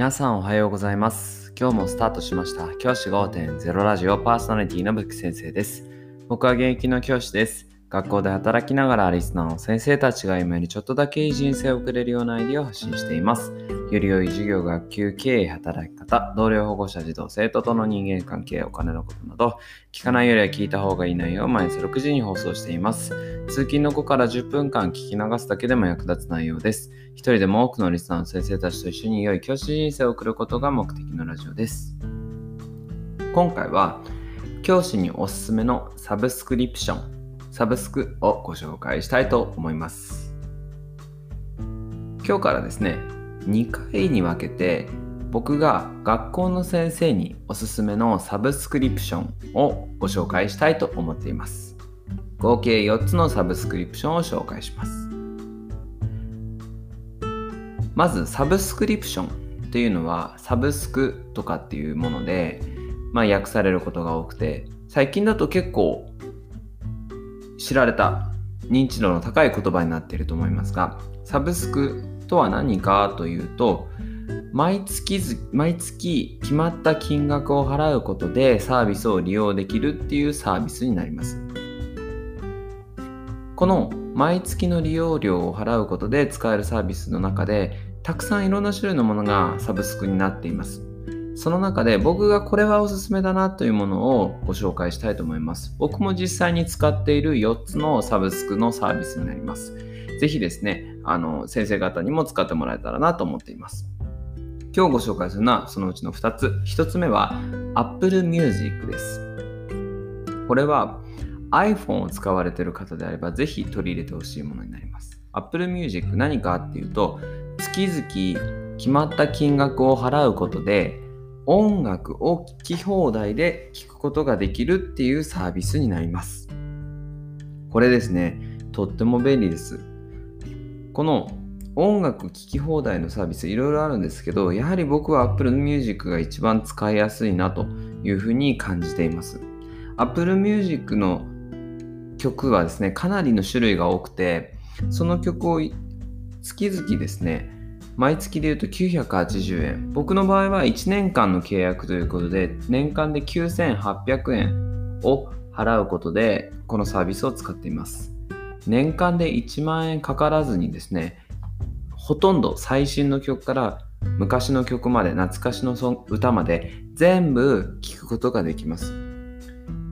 皆さんおはようございます。今日もスタートしました。教師5.0ラジオパーソナリティのブック先生です。僕は現役の教師です。学校で働きながらリスナーの先生たちが今よりちょっとだけいい人生を送れるようなアイディアを発信しています。より良い授業、学級、経営、働き方、同僚、保護者、児童、生徒との人間関係、お金のことなど、聞かないよりは聞いた方がいい内容を毎日6時に放送しています。通勤の後から10分間聞き流すだけでも役立つ内容です。一人でも多くのリスナーの先生たちと一緒に良い教師人生を送ることが目的のラジオです。今回は教師におすすめのサブスクリプション、サブスクをご紹介したいと思います。今日からですね、2回に分けて僕が学校の先生におすすめのサブスクリプションをご紹介したいと思っています。合計4つのサブスクリプションを紹介します。まずサブスクリプションっていうのはサブスクとかっていうもので、まあ、訳されることが多くて最近だと結構知られた認知度の高い言葉になっていると思いますがサブスクとは何かというと毎月毎月決まった金額を払うことでサービスを利用できるっていうサービスになります。この毎月の利用料を払うことで使えるサービスの中でたくさんいろんな種類のものがサブスクになっています。その中で僕がこれはおすすめだなというものをご紹介したいと思います。僕も実際に使っている4つのサブスクのサービスになります。ぜひですねあの先生方にも使ってもらえたらなと思っています。今日ご紹介するのはそのうちの2つ。1つ目は Apple Music です。これは iPhone を使われている方であればぜひ取り入れてほしいものになります。Apple Music 何かっていうと月々決まった金額を払うことで音楽を聴き放題で聴くことができるっていうサービスになります。これですねとっても便利です。この音楽聴き放題のサービスいろいろあるんですけどやはり僕は Apple Music が一番使いやすいなというふうに感じています。Apple Music の曲はですねかなりの種類が多くてその曲を月々ですね毎月で言うと980円。僕の場合は1年間の契約ということで年間で9800円を払うことでこのサービスを使っています。年間で1万円かからずにですねほとんど最新の曲から昔の曲まで懐かしの歌まで全部聴くことができます。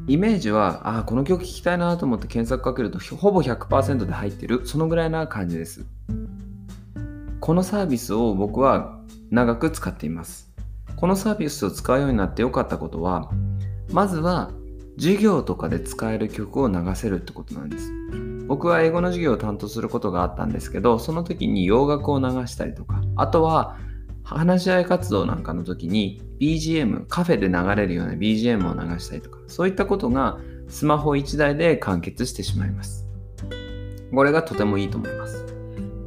イメージはあこの曲聴きたいなと思って検索かけるとほぼ100%で入ってるそのぐらいな感じです。このサービスを僕は長く使っています。このサービスを使うようになってよかったことはまずは授業とかで使える曲を流せるってことなんです。僕は英語の授業を担当することがあったんですけどその時に洋楽を流したりとかあとは話し合い活動なんかの時に BGM カフェで流れるような BGM を流したりとかそういったことがスマホ1台で完結してしまいます。これがとてもいいと思います。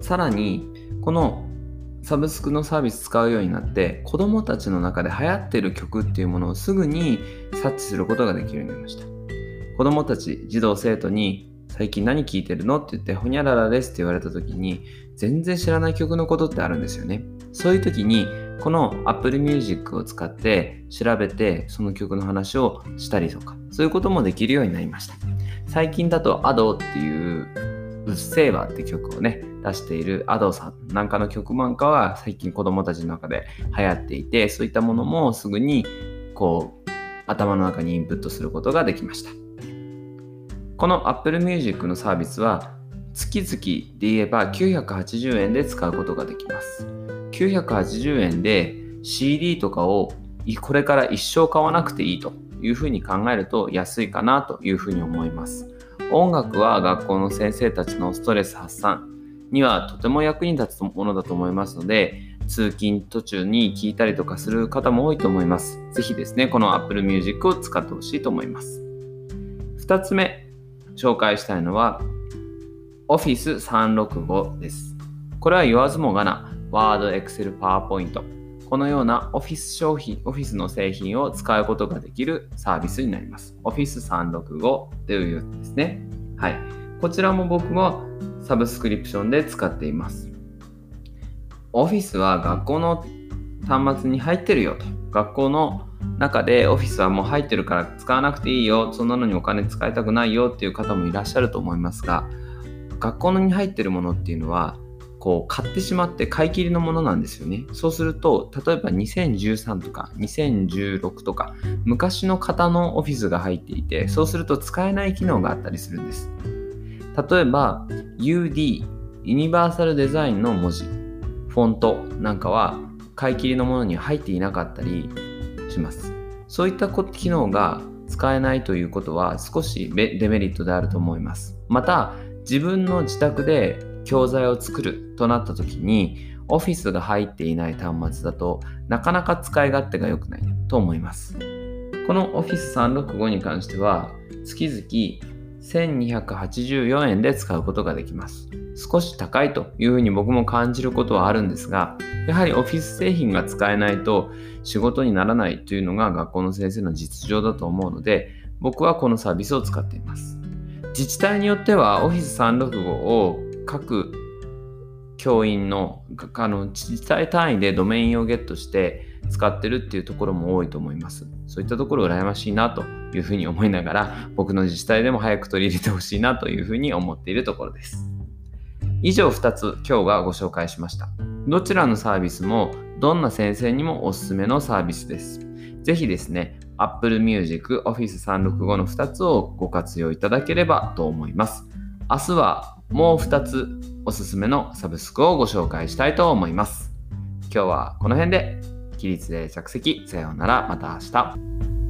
さらにこのサブスクのサービス使うようになって子供たちの中で流行ってる曲っていうものをすぐに察知することができるようになりました。子供たち児童生徒に最近何聴いてるの？って言ってほにゃららですって言われた時に全然知らない曲のことってあるんですよね。そういう時にこの Apple Music を使って調べてその曲の話をしたりとかそういうこともできるようになりました。最近だと Ado っていううっせぇわって曲をね出している Ado さん。なんかの曲なんかは最近子供たちの中で流行っていてそういったものもすぐにこう頭の中にインプットすることができました。この Apple Music のサービスは月々で言えば980円で使うことができます。980円で CD とかをこれから一生買わなくていいというふうに考えると安いかなというふうに思います。音楽は学校の先生たちのストレス発散。にはとても役に立つものだと思いますので通勤途中に聞いたりとかする方も多いと思いますぜひですねこの Apple Music を使ってほしいと思います2つ目紹介したいのは Office 365ですこれは言わずもがな Word、Excel、PowerPoint このような Office 商品、Office の製品を使うことができるサービスになります。Office 365というですね。はい。こちらも僕もサブスクリプションで使っています。Office は学校の端末に入ってるよと。学校の中でオフィスはもう入ってるから使わなくていいよ。そんなのにお金使いたくないよっていう方もいらっしゃると思いますが、学校に入ってるものっていうのは、こう買ってしまって買い切りのものなんですよね。そうすると、例えば2013とか2016とか昔の型のオフィスが入っていて、そうすると使えない機能があったりするんです。例えば UD、ユニバーサルデザインの文字、フォントなんかは買い切りのものに入っていなかったりします。そういった機能が使えないということは少しデメリットであると思います。また、自分の自宅で教材を作るとなった時に、オフィスが入っていない端末だとなかなか使い勝手が良くないと思います。この Office 365に関しては月々1284円で使うことができます。少し高いというふうに僕も感じることはあるんですが、やはりオフィス製品が使えないと仕事にならないというのが学校の先生の実情だと思うので、僕はこのサービスを使っています。自治体によっては Office 365を各教員のあの自治体単位でドメインをゲットして使ってるっていうところも多いと思います。そういったところ羨ましいなというふうに思いながら、僕の自治体でも早く取り入れてほしいなというふうに思っているところです。以上2つ今日はご紹介しました。どちらのサービスもどんな先生にもおすすめのサービスです。ぜひですね、Apple Music、Office 365の2つをご活用いただければと思います。明日はもう2つおすすめのサブスクをご紹介したいと思います。今日はこの辺で起立で着席。さようなら。また明日。